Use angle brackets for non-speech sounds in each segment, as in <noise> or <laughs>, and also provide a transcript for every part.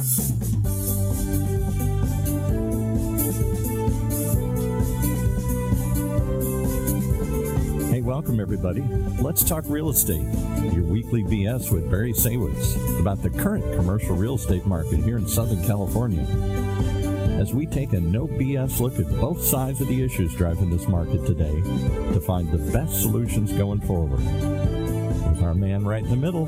Hey, welcome everybody. Let's talk real estate. Your weekly BS with Barry Saywitz about the current commercial real estate market here in Southern California. As we take a no BS look at both sides of the issues driving this market today to find the best solutions going forward. With our man right in the middle,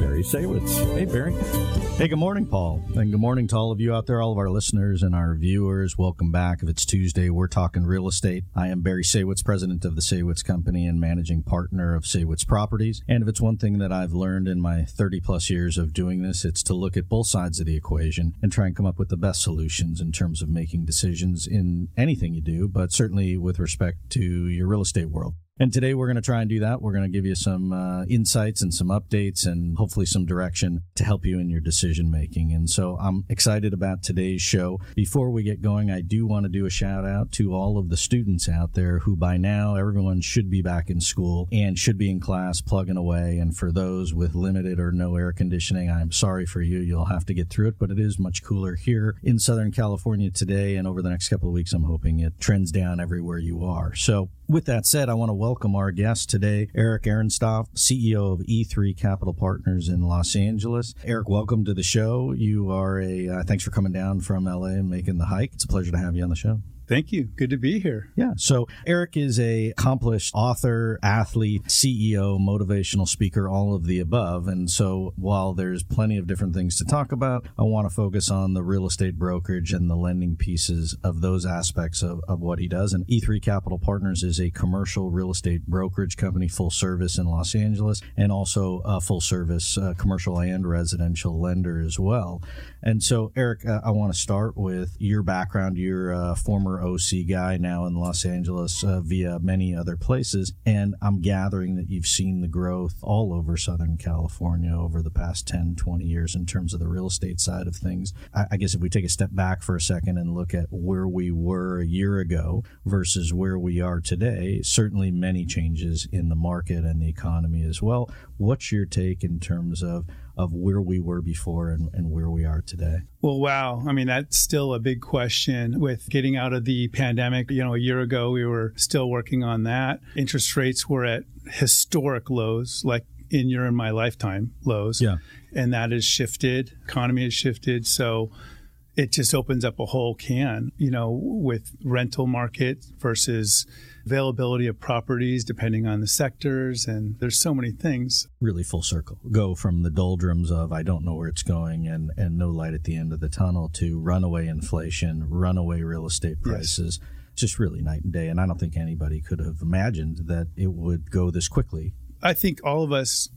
Barry Saywitz. Hey, Barry. Hey, good morning, Paul. And good morning to all of you out there, all of our listeners and our viewers. Welcome back. If it's Tuesday, we're talking real estate. I am Barry Saywitz, president of the Saywitz Company and managing partner of Saywitz Properties. And if it's one thing that I've learned in my 30 plus years of doing this, it's to look at both sides of the equation and try and come up with the best solutions in terms of making decisions in anything you do, but certainly with respect to your real estate world. And today we're going to try and do that. We're going to give you some uh, insights and some updates and hopefully some direction to help you in your decision making. And so I'm excited about today's show. Before we get going, I do want to do a shout out to all of the students out there who by now everyone should be back in school and should be in class plugging away. And for those with limited or no air conditioning, I'm sorry for you. You'll have to get through it, but it is much cooler here in Southern California today. And over the next couple of weeks, I'm hoping it trends down everywhere you are. So with that said, I want to welcome our guest today, Eric Erenstoft, CEO of E3 Capital Partners in Los Angeles. Eric, welcome to the show. You are a, uh, thanks for coming down from LA and making the hike. It's a pleasure to have you on the show. Thank you. Good to be here. Yeah. So Eric is a accomplished author, athlete, CEO, motivational speaker, all of the above. And so while there's plenty of different things to talk about, I want to focus on the real estate brokerage and the lending pieces of those aspects of, of what he does. And E3 Capital Partners is a commercial real estate brokerage company, full service in Los Angeles, and also a full service uh, commercial and residential lender as well. And so, Eric, uh, I want to start with your background. You're a former OC guy now in Los Angeles uh, via many other places. And I'm gathering that you've seen the growth all over Southern California over the past 10, 20 years in terms of the real estate side of things. I, I guess if we take a step back for a second and look at where we were a year ago versus where we are today, certainly many changes in the market and the economy as well. What's your take in terms of of where we were before and, and where we are today? Well, wow. I mean, that's still a big question with getting out of the pandemic. You know, a year ago, we were still working on that. Interest rates were at historic lows, like in your and my lifetime lows. Yeah. And that has shifted. Economy has shifted. So it just opens up a whole can, you know, with rental market versus availability of properties depending on the sectors and there's so many things. Really full circle. Go from the doldrums of i don't know where it's going and and no light at the end of the tunnel to runaway inflation runaway real estate prices. Yes. just really night and day and i don't think anybody could have imagined that it would go this quickly. I think all of us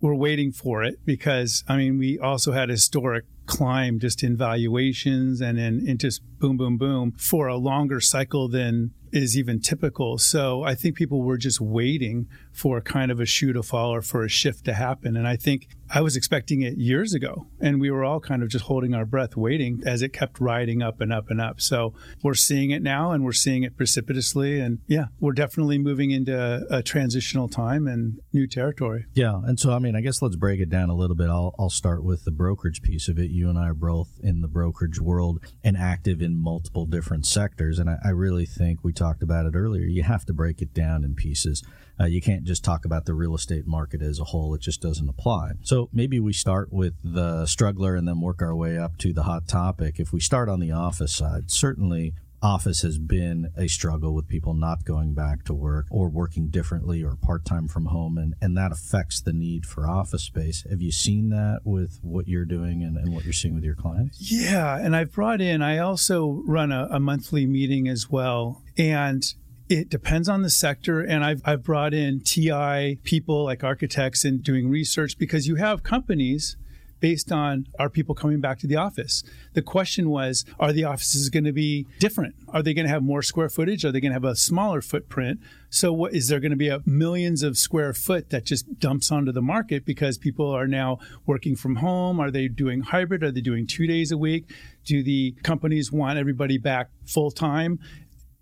were waiting for it because i mean we also had historic climb just in valuations and in, in just boom, boom, boom for a longer cycle than is even typical. So I think people were just waiting for kind of a shoe to fall or for a shift to happen. And I think I was expecting it years ago, and we were all kind of just holding our breath, waiting as it kept riding up and up and up. So we're seeing it now, and we're seeing it precipitously. And yeah, we're definitely moving into a transitional time and new territory. Yeah. And so, I mean, I guess let's break it down a little bit. I'll, I'll start with the brokerage piece of it. You and I are both in the brokerage world and active in multiple different sectors. And I, I really think we talked about it earlier. You have to break it down in pieces. Uh, you can't just talk about the real estate market as a whole. It just doesn't apply. So maybe we start with the struggler and then work our way up to the hot topic. If we start on the office side, certainly office has been a struggle with people not going back to work or working differently or part-time from home and, and that affects the need for office space have you seen that with what you're doing and, and what you're seeing with your clients yeah and i've brought in i also run a, a monthly meeting as well and it depends on the sector. And I've, I've brought in TI people like architects and doing research because you have companies based on are people coming back to the office? The question was, are the offices going to be different? Are they going to have more square footage? Are they going to have a smaller footprint? So what is there going to be a millions of square foot that just dumps onto the market because people are now working from home? Are they doing hybrid? Are they doing two days a week? Do the companies want everybody back full time?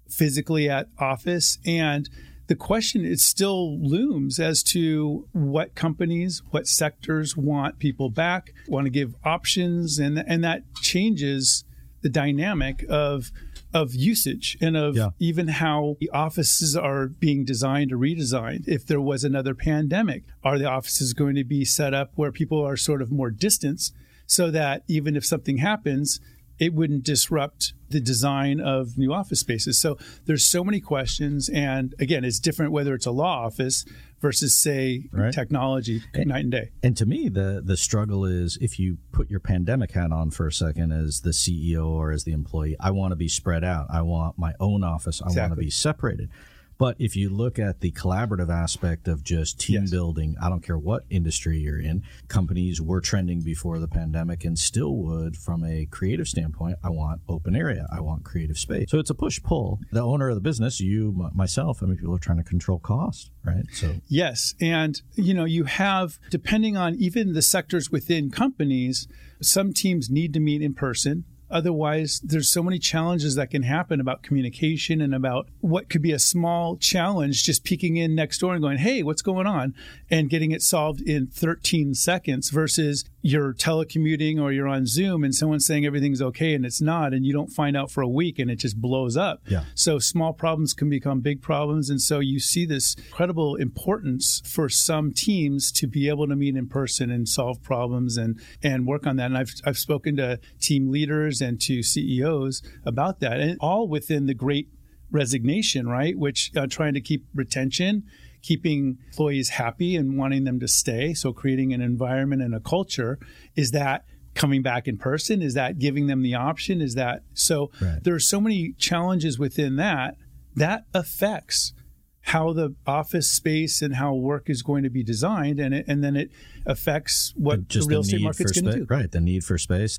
physically at office and the question it still looms as to what companies, what sectors want people back, want to give options, and and that changes the dynamic of of usage and of yeah. even how the offices are being designed or redesigned. If there was another pandemic, are the offices going to be set up where people are sort of more distanced so that even if something happens, it wouldn't disrupt the design of new office spaces. So there's so many questions, and again, it's different whether it's a law office versus, say, right. technology, and, night and day. And to me, the the struggle is if you put your pandemic hat on for a second as the CEO or as the employee, I want to be spread out. I want my own office. I exactly. want to be separated. But if you look at the collaborative aspect of just team yes. building, I don't care what industry you're in, companies were trending before the pandemic and still would from a creative standpoint. I want open area. I want creative space. So it's a push pull. The owner of the business, you, myself, I mean, people are trying to control cost, right? So, yes. And, you know, you have, depending on even the sectors within companies, some teams need to meet in person Otherwise, there's so many challenges that can happen about communication and about what could be a small challenge just peeking in next door and going, hey, what's going on? And getting it solved in 13 seconds versus you're telecommuting or you're on Zoom and someone's saying everything's okay and it's not, and you don't find out for a week and it just blows up. Yeah. So small problems can become big problems. And so you see this incredible importance for some teams to be able to meet in person and solve problems and, and work on that. And I've, I've spoken to team leaders and to CEOs about that, and all within the great resignation, right? Which uh, trying to keep retention keeping employees happy and wanting them to stay. So creating an environment and a culture is that coming back in person? Is that giving them the option? Is that so? Right. There are so many challenges within that that affects how the office space and how work is going to be designed, and it, and then it affects what the real estate market's going to do. Right, the need for space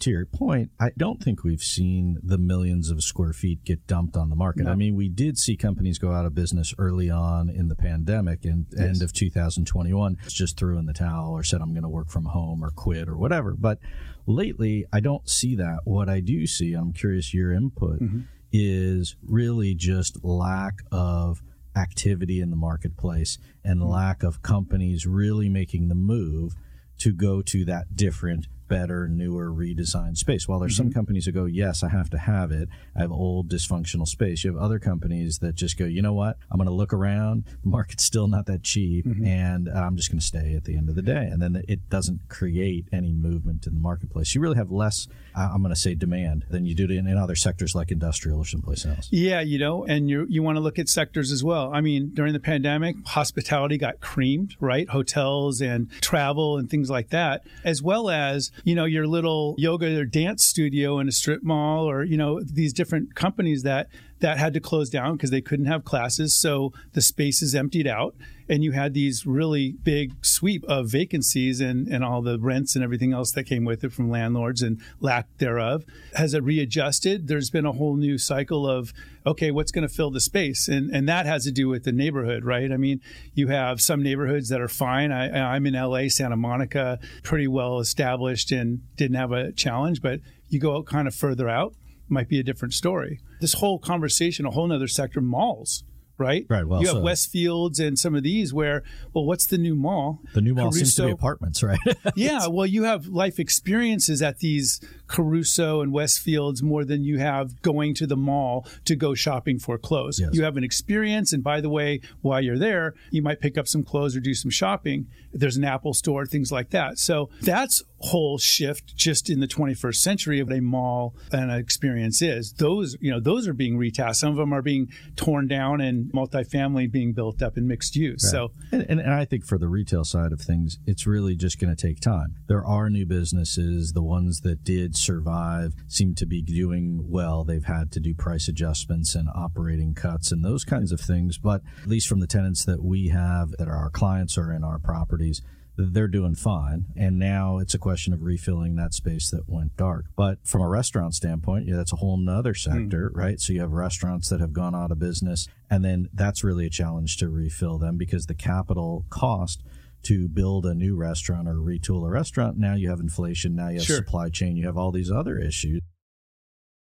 to your point, I don't think we've seen the millions of square feet get dumped on the market. No. I mean, we did see companies go out of business early on in the pandemic and yes. end of 2021 just threw in the towel or said, I'm going to work from home or quit or whatever. But lately, I don't see that. What I do see, I'm curious your input, mm-hmm. is really just lack of activity in the marketplace and mm-hmm. lack of companies really making the move to go to that different better, newer, redesigned space. While there's mm-hmm. some companies that go, yes, I have to have it. I have old, dysfunctional space. You have other companies that just go, you know what? I'm going to look around. The market's still not that cheap, mm-hmm. and uh, I'm just going to stay at the end of the day. And then it doesn't create any movement in the marketplace. You really have less, I'm going to say, demand than you do in, in other sectors like industrial or someplace else. Yeah, you know, and you you want to look at sectors as well. I mean, during the pandemic, hospitality got creamed, right? Hotels and travel and things like that, as well as you know, your little yoga or dance studio in a strip mall or, you know, these different companies that that had to close down because they couldn't have classes. So the spaces emptied out and you had these really big sweep of vacancies and, and all the rents and everything else that came with it from landlords and lack thereof. Has it readjusted? There's been a whole new cycle of, okay, what's going to fill the space? And, and that has to do with the neighborhood, right? I mean, you have some neighborhoods that are fine. I, I'm in LA, Santa Monica, pretty well established and didn't have a challenge, but you go kind of further out, might be a different story. This whole conversation, a whole other sector, malls right? Right. Well, you have so. Westfields and some of these where, well, what's the new mall? The new mall Caruso. seems to be apartments, right? <laughs> yeah. Well, you have life experiences at these Caruso and Westfields more than you have going to the mall to go shopping for clothes. Yes. You have an experience, and by the way, while you're there, you might pick up some clothes or do some shopping. There's an Apple store, things like that. So that's whole shift just in the 21st century of a mall and an experience is. Those, you know, those are being retasked. Some of them are being torn down and multifamily being built up in mixed use. Right. So, and, and, and I think for the retail side of things, it's really just going to take time. There are new businesses, the ones that did survive seem to be doing well. They've had to do price adjustments and operating cuts and those kinds of things. But at least from the tenants that we have that are our clients or in our properties, they're doing fine. And now it's a question of refilling that space that went dark. But from a restaurant standpoint, yeah, that's a whole nother hmm. sector, mm. right? So you have restaurants that have gone out of business. And then that's really a challenge to refill them because the capital cost to build a new restaurant or retool a restaurant, now you have inflation, now you have sure. supply chain, you have all these other issues.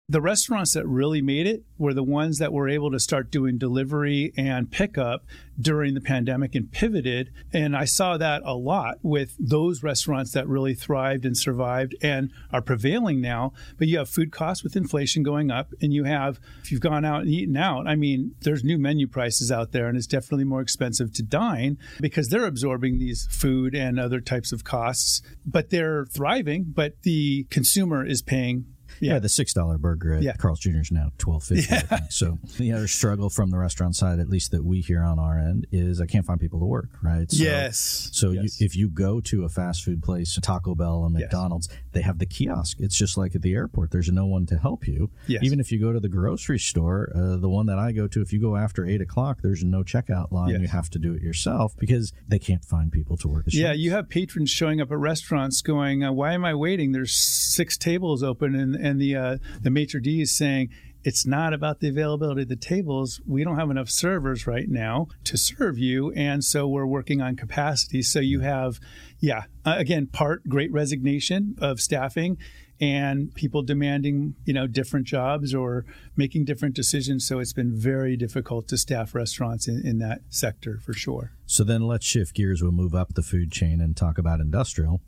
The restaurants that really made it were the ones that were able to start doing delivery and pickup during the pandemic and pivoted. And I saw that a lot with those restaurants that really thrived and survived and are prevailing now. But you have food costs with inflation going up, and you have, if you've gone out and eaten out, I mean, there's new menu prices out there, and it's definitely more expensive to dine because they're absorbing these food and other types of costs, but they're thriving, but the consumer is paying yeah. yeah, the six dollar burger at yeah. Carl's Jr. is now twelve fifty. Yeah. So <laughs> the other struggle from the restaurant side, at least that we hear on our end, is I can't find people to work. Right. So, yes. So yes. You, if you go to a fast food place, Taco Bell and McDonald's, yes. they have the kiosk. It's just like at the airport. There's no one to help you. Yes. Even if you go to the grocery store, uh, the one that I go to, if you go after eight o'clock, there's no checkout line. Yes. You have to do it yourself because they can't find people to work. yeah, you have patrons showing up at restaurants going, uh, "Why am I waiting? There's six tables open," and and the uh, the maitre d is saying it's not about the availability of the tables. We don't have enough servers right now to serve you. And so we're working on capacity. So you have, yeah, again, part great resignation of staffing and people demanding, you know, different jobs or making different decisions. So it's been very difficult to staff restaurants in, in that sector for sure. So then let's shift gears. We'll move up the food chain and talk about industrial.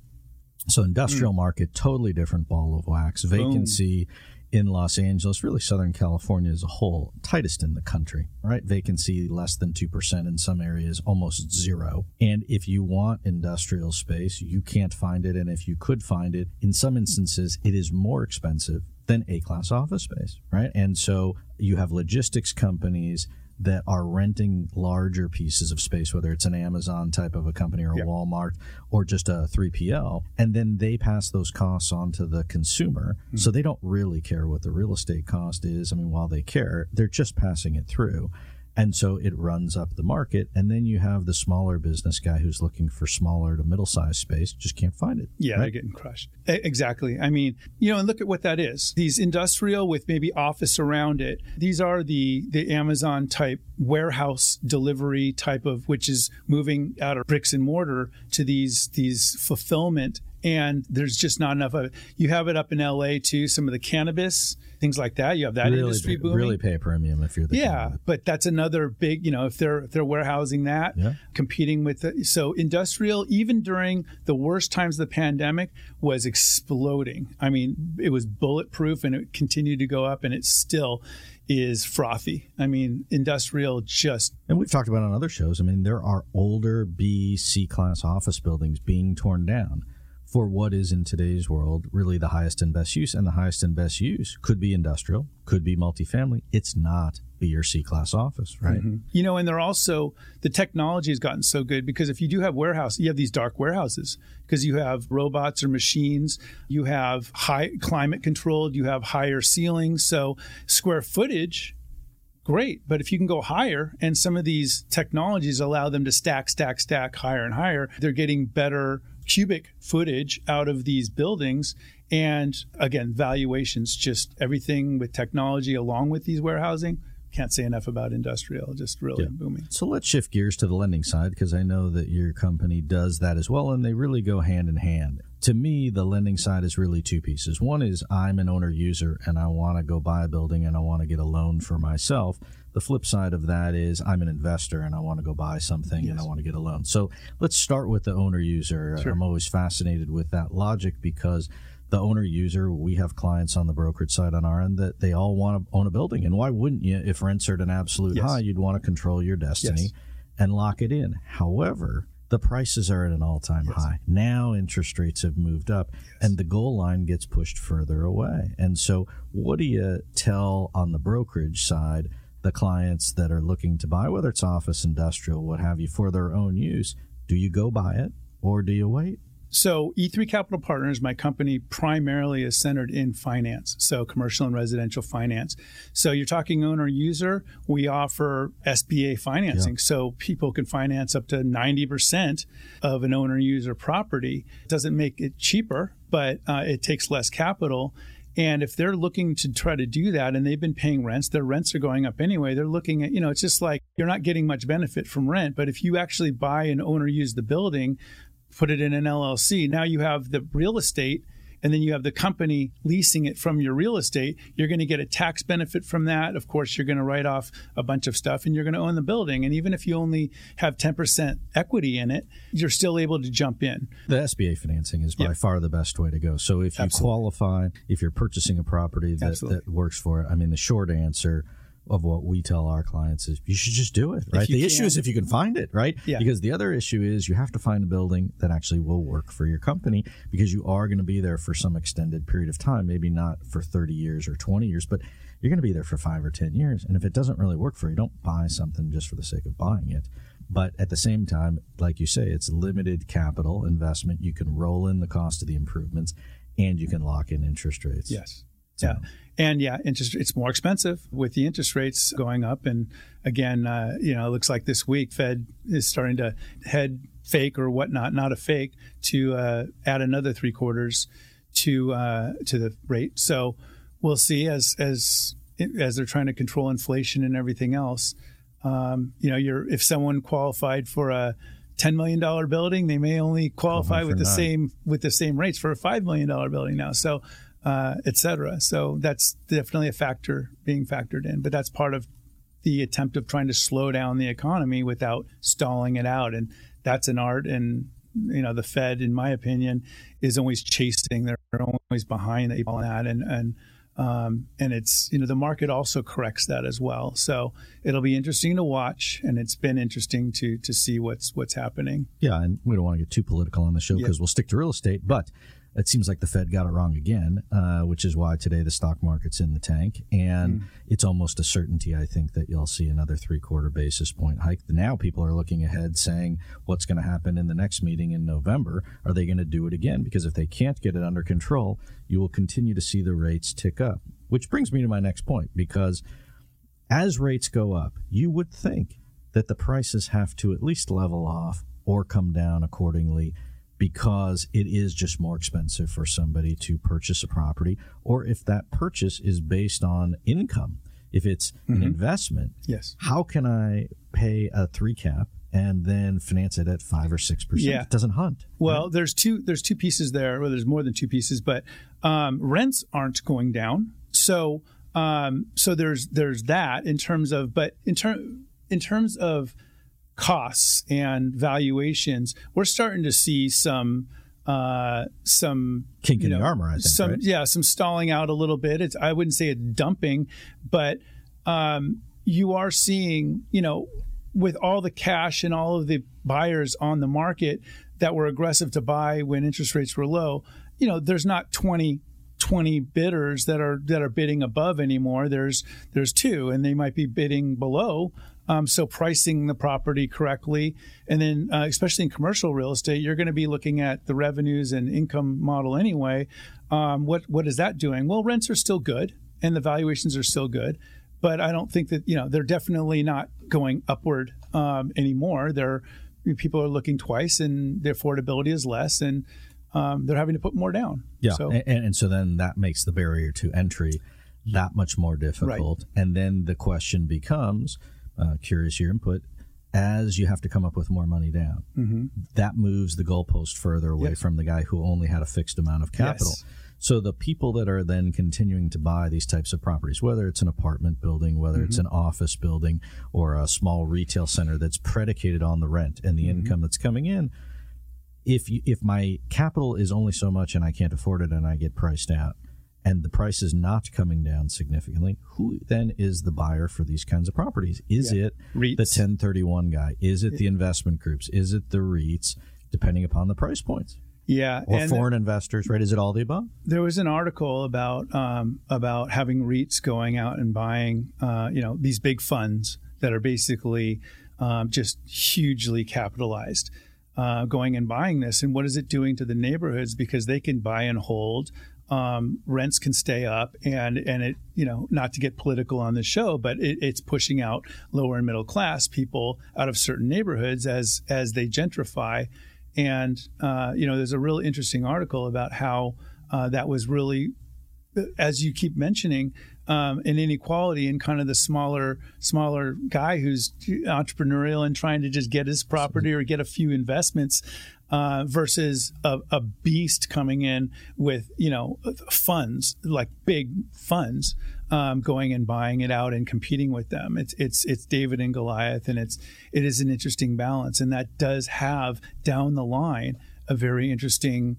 So industrial mm. market, totally different ball of wax. Vacancy Boom in Los Angeles, really Southern California as a whole, tightest in the country, right? Vacancy less than 2% in some areas, almost zero. And if you want industrial space, you can't find it. And if you could find it, in some instances, it is more expensive than A class office space, right? And so you have logistics companies that are renting larger pieces of space, whether it's an Amazon type of a company or a. Walmart or just a 3PL, and then they pass those costs on to the consumer. Mm-hmm. So they don't really care what the real estate cost is. I mean, while they care, they're just passing it through. And so it runs up the market. And then you have the smaller business guy who's looking for smaller to middle sized space, just can't find it. Yeah, right? they're getting crushed. Exactly. I mean, you know, and look at what that is. These industrial with maybe office around it, these are the, the Amazon type warehouse delivery type of, which is moving out of bricks and mortar to these, these fulfillment and there's just not enough of it. You have it up in LA too, some of the cannabis things like that. You have that really industry pay, booming. Really pay a premium if you're the yeah, but that's another big. You know, if they're if they're warehousing that, yeah. competing with it. So industrial, even during the worst times of the pandemic, was exploding. I mean, it was bulletproof, and it continued to go up, and it still is frothy. I mean, industrial just. And we've talked about on other shows. I mean, there are older B, C class office buildings being torn down for what is in today's world really the highest and best use. And the highest and best use could be industrial, could be multifamily. It's not B or C class office, right? Mm-hmm. You know, and they're also the technology has gotten so good because if you do have warehouse, you have these dark warehouses because you have robots or machines, you have high climate controlled, you have higher ceilings, so square footage great. But if you can go higher, and some of these technologies allow them to stack, stack, stack higher and higher, they're getting better cubic footage out of these buildings. And again, valuations, just everything with technology along with these warehousing. Can't say enough about industrial, just really yeah. booming. So let's shift gears to the lending side because I know that your company does that as well, and they really go hand in hand. To me, the lending side is really two pieces. One is I'm an owner user and I want to go buy a building and I want to get a loan for myself. The flip side of that is I'm an investor and I want to go buy something yes. and I want to get a loan. So let's start with the owner user. Sure. I'm always fascinated with that logic because the owner user, we have clients on the brokerage side on our end that they all want to own a building. And why wouldn't you? If rents are at an absolute yes. high, you'd want to control your destiny yes. and lock it in. However, the prices are at an all time yes. high. Now interest rates have moved up yes. and the goal line gets pushed further away. And so, what do you tell on the brokerage side the clients that are looking to buy, whether it's office, industrial, what have you, for their own use, do you go buy it or do you wait? So, E3 Capital Partners, my company primarily is centered in finance, so commercial and residential finance. So, you're talking owner user, we offer SBA financing. Yeah. So, people can finance up to 90% of an owner user property. It doesn't make it cheaper, but uh, it takes less capital and if they're looking to try to do that and they've been paying rents, their rents are going up anyway. They're looking at, you know, it's just like you're not getting much benefit from rent. But if you actually buy and owner use the building, put it in an LLC, now you have the real estate and then you have the company leasing it from your real estate, you're going to get a tax benefit from that. Of course, you're going to write off a bunch of stuff and you're going to own the building. And even if you only have 10% equity in it, you're still able to jump in. The SBA financing is by Yep. far the best way to go. So if you Absolutely. qualify, if you're purchasing a property that, that works for it, I mean, the short answer of what we tell our clients is you should just do it, right? The issue is if you can find it, right? Yeah. Because the other issue is you have to find a building that actually will work for your company because you are going to be there for some extended period of time, maybe not for 30 years or 20 years, but you're going to be there for five or 10 years. And if it doesn't really work for you, don't buy something just for the sake of buying it. But at the same time, like you say, it's limited capital investment. You can roll in the cost of the improvements and you can lock in interest rates. Yes. So- Yeah. And yeah, interest it's more expensive with the interest rates going up. And again, uh, you know, it looks like this week Fed is starting to head fake or whatnot, not a fake, to uh, add another three quarters to uh, to the rate. So we'll see as as as they're trying to control inflation and everything else. Um, you know, you're if someone qualified for a ten million dollar building, they may only qualify with the nine. same with the same rates for a five million dollar building now. So, uh, et cetera. So that's definitely a factor being factored in. But that's part of the attempt of trying to slow down the economy without stalling it out, and that's an art. And you know, the Fed, in my opinion, is always chasing. They're always behind the eight ball on that, and and um, and it's you know the market also corrects that as well. So it'll be interesting to watch, and it's been interesting to to see what's what's happening. Yeah, and we don't want to get too political on the show because we'll stick to real estate. But it seems like the Fed got it wrong again, uh, which is why today the stock market's in the tank, and it's almost a certainty. I think that you'll see another three-quarter basis point hike. Now people are looking ahead, saying what's going to happen in the next meeting in November. Are they going to do it again? Because if they can't get it under control, you will continue to see the rates tick up. Which brings me to my next point, because as rates go up, you would think that the prices have to at least level off or come down accordingly because it is just more expensive for somebody to purchase a property or if that purchase is based on income if it's an investment Yes. how can i pay a 3 cap and then finance it at 5 or 6% Yeah. it doesn't hunt Well, there's two there's two pieces there. Well, there's more than two pieces, but um, rents aren't going down. So um, so there's there's that in terms of, but in term in terms of costs and valuations, we're starting to see some uh, some kink in know, the armor i think some right? yeah some stalling out a little bit it's i wouldn't say it's dumping but um, you are seeing you know with all the cash and all of the buyers on the market that were aggressive to buy when interest rates were low you know there's not 20 20 bidders that are that are bidding above anymore there's there's two and they might be bidding below um, so pricing the property correctly. And then uh, especially in commercial real estate you're going to be looking at the revenues and income model anyway. Um, what what is that doing? Well rents are still good and the valuations are still good but i don't think that you know they're definitely not going upward um, anymore. They're people are looking twice and the affordability is less and um, they're having to put more down. Yeah, so and, and so then that makes the barrier to entry that much more difficult. And then the question becomes, uh, curious your input, as you have to come up with more money down, mm-hmm. that moves the goalpost further away Yeah. from the guy who only had a fixed amount of capital. Yes. So the people that are then continuing to buy these types of properties, whether it's an apartment building, whether it's an office building, or a small retail center that's predicated on the rent and the income that's coming in, if you, if my capital is only so much and I can't afford it and I get priced out, and the price is not coming down significantly, who then is the buyer for these kinds of properties? Is Yeah. it REITs. the 1031 guy? Is it the investment groups? Is it the REITs? Depending upon the price points, yeah or and foreign investors, right? Is it all the above? there was an article about um, about having REITs going out and buying, uh, you know, these big funds that are basically um, just hugely capitalized, uh, going and buying this. And what is it doing to the neighborhoods? Because they can buy and hold. Um, rents can stay up, and and it you know not to get political on the show, but it, it's pushing out lower and middle class people out of certain neighborhoods as as they gentrify. And uh, you know, there's a real interesting article about how uh, that was really as you keep mentioning, um, an inequality in kind of the smaller smaller guy who's entrepreneurial and trying to just get his property or get a few investments uh, versus a, a, beast coming in with you know funds like big funds um, going and buying it out and competing with them. It's it's it's David and Goliath, and it's it is an interesting balance, and that does have down the line a very interesting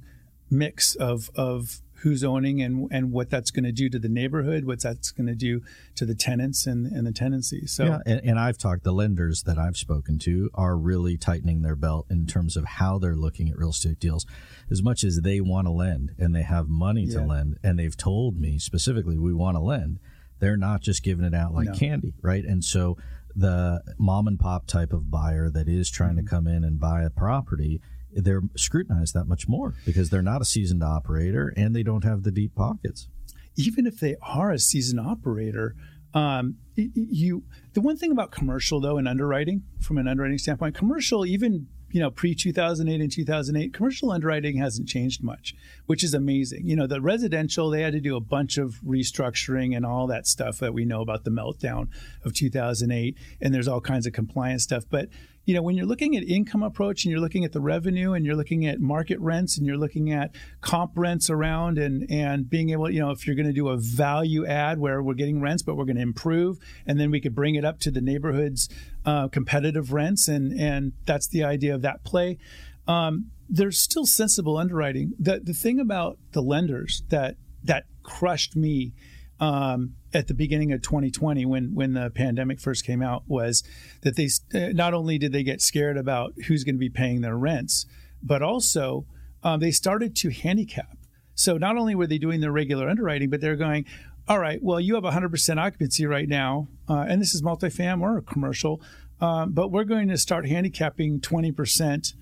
mix of of who's owning and and what that's going to do to the neighborhood, what that's going to do to the tenants and, and the tenancy. So yeah, and, and, I've talked the lenders that I've spoken to are really tightening their belt in terms of how they're looking at real estate deals. As much as they want to lend and they have money yeah. to lend, and they've told me specifically we want to lend, they're not just giving it out like no. candy, right? And so the mom and pop type of buyer that is trying mm-hmm. to come in and buy a property they're scrutinized that much more because they're not a seasoned operator and they don't have the deep pockets. Even if they are a seasoned operator, um, you the one thing about commercial though in underwriting, from an underwriting standpoint, commercial even you know pre 2008 and 2008 commercial underwriting hasn't changed much which is amazing you know the residential they had to do a bunch of restructuring and all that stuff that we know about the meltdown of 2008 and there's all kinds of compliance stuff but you know, when you're looking at income approach and you're looking at the revenue and you're looking at market rents and you're looking at comp rents around and and being able, you know, if you're going to do a value add where we're getting rents but we're going to improve and then we could bring it up to the neighborhood's uh, competitive rents and and that's the idea of that play. Um, there's still sensible underwriting. The the thing about the lenders that that crushed me um, at the beginning of 2020 when when the pandemic first came out was that they uh, not only did they get scared about who's going to be paying their rents, but also um, they started to handicap. So not only were they doing their regular underwriting, but they're going, all right, well, you have 100% occupancy right now, uh, and this is multifam or commercial, um, but we're going to start handicapping 20%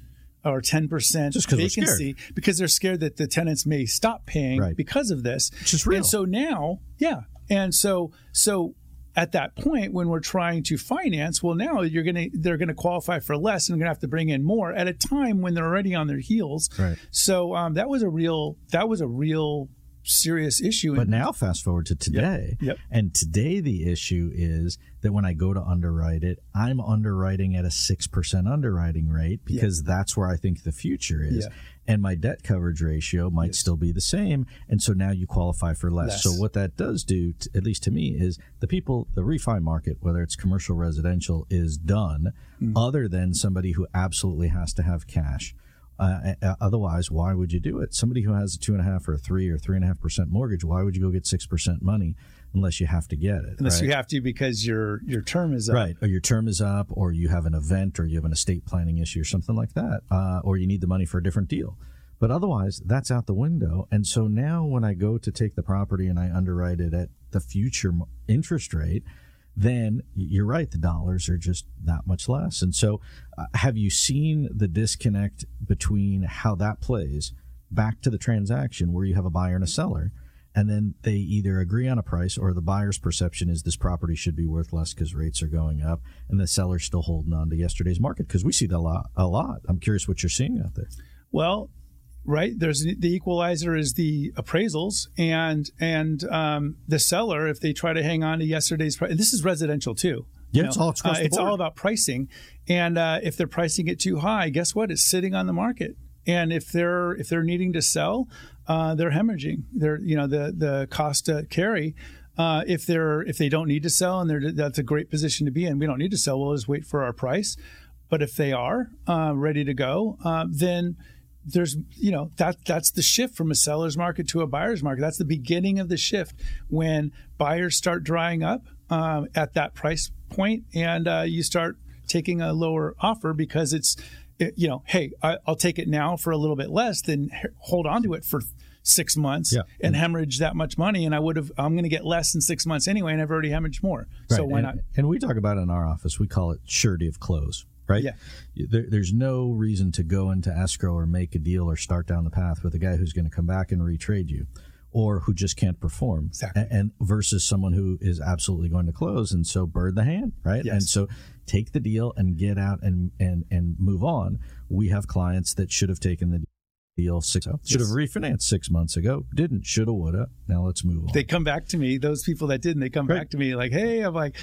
or 10% vacancy because they're scared that the tenants may stop paying right. because of this. Which is real. And so now, yeah. And so, so at that point when we're trying to finance, well, now you're going to, they're going to qualify for less and going to have to bring in more at a time when they're already on their heels. Right. So um, that was a real, that was a real serious issue. But now, fast forward to today. Yep. yep. And today, the issue is that when I go to underwrite it, I'm underwriting at a 6% underwriting rate because yep. that's where I think the future is. And my debt coverage ratio might yes. still be the same. And so now you qualify for less. less. So, what that does do, to, at least to me, is the people, the refi market, whether it's commercial, residential, is done, mm. other than somebody who absolutely has to have cash uh, otherwise, why would you do it? Somebody who has a two and a half or a three or three and a half percent mortgage, why would you go get six percent money unless you have to get it? Unless right? you have to because your your term is up, right? Or your term is up, or you have an event, or you have an estate planning issue, or something like that, uh, or you need the money for a different deal. But otherwise, that's out the window. And so now, when I go to take the property and I underwrite it at the future interest rate then you're right, the dollars are just that much less. And so, uh, have you seen the disconnect between how that plays back to the transaction where you have a buyer and a seller? And then they either agree on a price or the buyer's perception is this property should be worth less because rates are going up, and the seller's still holding on to yesterday's market because we see that a lot. A lot. I'm curious what you're seeing out there. Well, right? There's the equalizer is the appraisals and and um, the seller if they try to hang on to yesterday's price this is residential too. Yeah, it's all uh, it's all about pricing. And uh, if they're pricing it too high guess what? It's sitting on the market. And if they're if they're needing to sell uh, they're hemorrhaging. They're you know the the cost to carry uh, if they're if they don't need to sell and they're that's a great position to be in. We don't need to sell. We'll just wait for our price. But if they are uh, ready to go uh, then there's you know that that's the shift from a seller's market to a buyer's market. That's the beginning of the shift when buyers start drying up uh, at that price point and uh, you start taking a lower offer because it's you know hey I, will take it now for a little bit less than hold on to it for six months yeah. and hemorrhage that much money and i would have i'm going to get less in six months anyway and i've already hemorrhaged more. Right. so why and, not? and we talk about it in our office. We call it surety of close right? Yeah. There, there's no reason to go into escrow or make a deal or start down the path with a guy who's going to come back and retrade you or who just can't perform. Exactly. And, and, versus someone who is absolutely going to close. And so bird the hand, right? Yes. And so take the deal and get out and, and, and move on. We have clients that should have taken the deal six oh, should have refinanced six months ago. Didn't. Shoulda. Woulda. Now let's move on. They come back to me. Those people that didn't, they come Right. back to me like, "Hey," I'm like,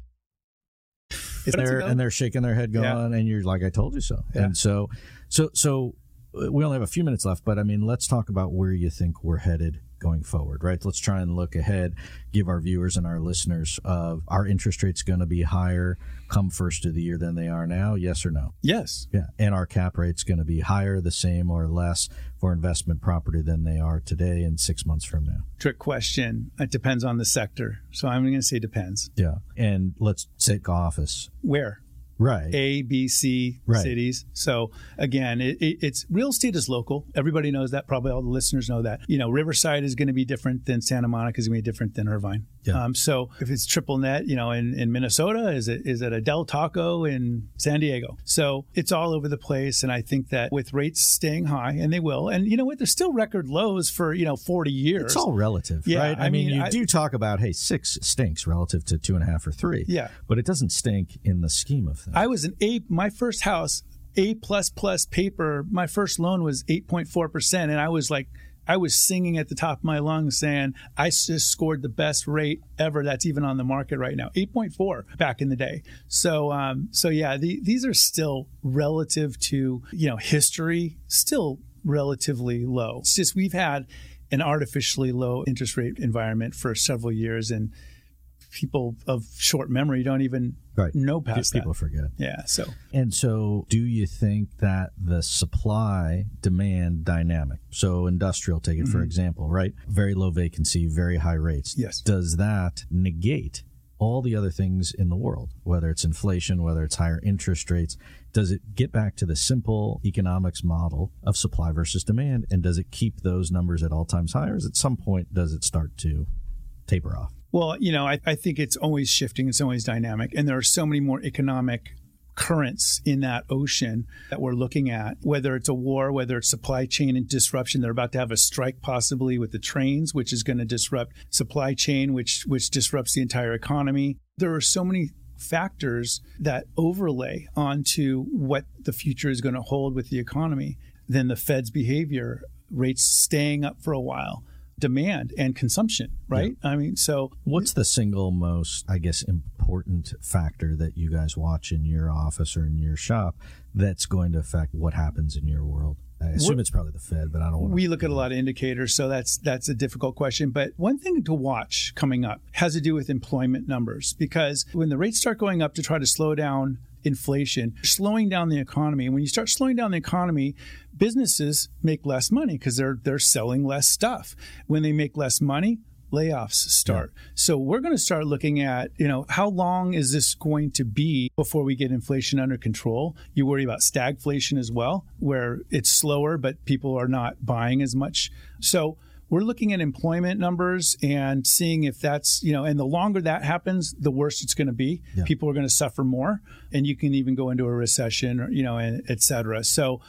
and they're, and they're shaking their head going, Yeah. and you're like, I told you so. Yeah. And so, so, so uh, we only have a few minutes left, but I mean, let's talk about where you think we're headed going forward, right? Let's try and look ahead, give our viewers and our listeners of our interest rates going to be higher come first of the year than they are now? Yes or no? yes, Yeah. And our cap rate's going to be higher, the same, or less for investment property than they are today and six months from now. trick question. It depends on the sector. So I'm going to say depends. Yeah. And let's take office. Where? Right. A, B, C Right. cities. So again, it, it, it's real estate is local. Everybody knows that. Probably all the listeners know that. You know, Riverside is going to be different than Santa Monica is going to be different than Irvine. Yeah. Um, so if it's triple net, you know, in, in Minnesota, is it is it a Del Taco in San Diego? So it's all over the place. And I think that with rates staying high, and they will, and you know what, there's still record lows for you know 40 years. It's all relative, Yeah, right? I, I mean, mean, you I- do talk about, hey, six stinks relative to two and a half or three. Yeah. But it doesn't stink in the scheme of things. I was an A. My first house, A plus plus paper. My first loan was eight point four percent, and I was like, I was singing at the top of my lungs, saying, "I just scored the best rate ever. That's even on the market right now, eight point four back in the day." So, um, so yeah, the, these are still relative to you know history, still relatively low. It's just we've had an artificially low interest rate environment for several years, and people of short memory don't even Right. know past People that. forget. Yeah. So And so, do you think that the supply demand dynamic, so industrial, take it for mm-hmm. example, right? Very low vacancy, very high rates. Yes. Does that negate all the other things in the world, whether it's inflation, whether it's higher interest rates? Does it get back to the simple economics model of supply versus demand? And does it keep those numbers at all times higher is at some point, does it start to taper off? Well, you know, I, I think it's always shifting, it's always dynamic, and there are so many more economic currents in that ocean that we're looking at, whether it's a war, whether it's supply chain and disruption. They're about to have a strike possibly with the trains, which is going to disrupt supply chain, which which disrupts the entire economy. There are so many factors that overlay onto what the future is going to hold with the economy than the Fed's behavior, rates staying up for a while, demand and consumption, right? I mean, so What's the single most, I guess, important factor that you guys watch in your office or in your shop that's going to affect what happens in your world? I assume What- it's probably the Fed, but I don't want to. we look at a lot of indicators, so that's that's a difficult question. But one thing to watch coming up has to do with employment numbers because when the rates start going up to try to slow down inflation, slowing down the economy, and when you start slowing down the economy, businesses make less money because they're they're selling less stuff. When they make less money, layoffs start. So we're going to start looking at, you know, how long is this going to be before we get inflation under control? You worry about stagflation as well, where it's slower, but people are not buying as much. So we're looking at employment numbers and seeing if that's, you know, and the longer that happens, the worse it's going to be. Yeah. People are going to suffer more, and you can even go into a recession, or, you know, and et cetera. So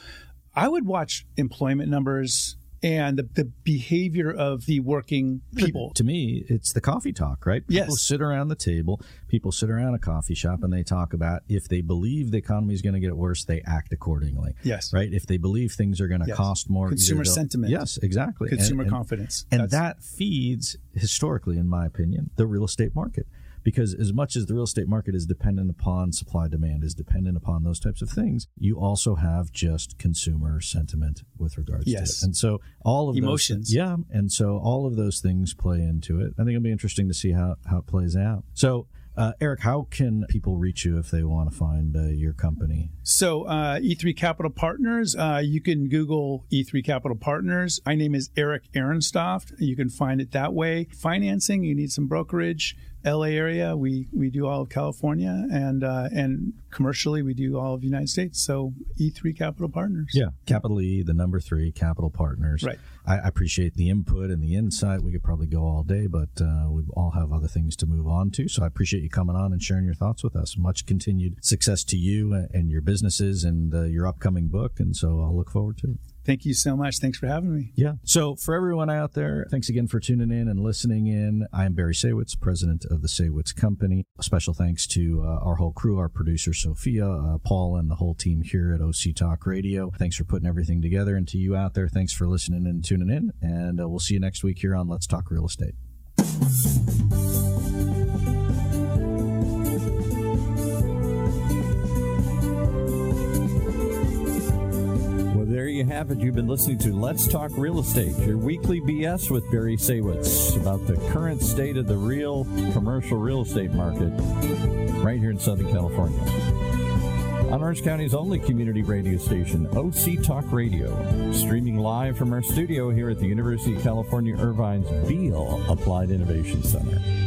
I would watch employment numbers and the, the behavior of the working people. To me, it's the coffee talk, right? People Yes. sit around the table, people sit around a coffee shop, and they talk about if they believe the economy is going to get worse, they act accordingly. Yes. Right? If they believe things are going to Yes. cost more, Consumer sentiment. Yes, exactly. And- Consumer and- confidence. And That's- that feeds, historically, in my opinion, the real estate market. Because as much as the real estate market is dependent upon supply demand, is dependent upon those types of things, you also have just consumer sentiment with regards Yes. to it. And so all of those- Emotions. yeah. And so all of those things play into it. I think it'll be interesting to see how, how it plays out. So, uh, Eric, how can people reach you if they want to find uh, your company? So, uh, E3 Capital Partners, uh, you can Google E3 Capital Partners. My name is Eric Erenstoft. You can find it that way. Financing, you need some brokerage. LA area, we, we do all of California, and uh, and commercially, we do all of the United States. So, E3 Capital Partners. Yeah, capital E, the number three, Capital Partners. Right. I I appreciate the input and the insight. We could probably go all day, but uh, we all have other things to move on to. So I appreciate you coming on and sharing your thoughts with us. Much continued success to you and your businesses and uh, your upcoming book. And so I'll look forward to it. Thank you so much. Thanks for having me. Yeah. So, for everyone out there, thanks again for tuning in and listening in. I am Barry Saywitz, president of the Saywitz Company. A special thanks to uh, our whole crew, our producer, Sophia, uh, Paul, and the whole team here at OC Talk Radio. Thanks for putting everything together. And to you out there, thanks for listening and tuning in. And uh, we'll see you next week here on Let's Talk Real Estate. You have it. You've been listening to Let's Talk Real Estate, your weekly BS with Barry Saywitz about the current state of the real commercial real estate market right here in Southern California. On Orange County's only community radio station, OC Talk Radio, streaming live from our studio here at the University of California Irvine's Beall Applied Innovation Center.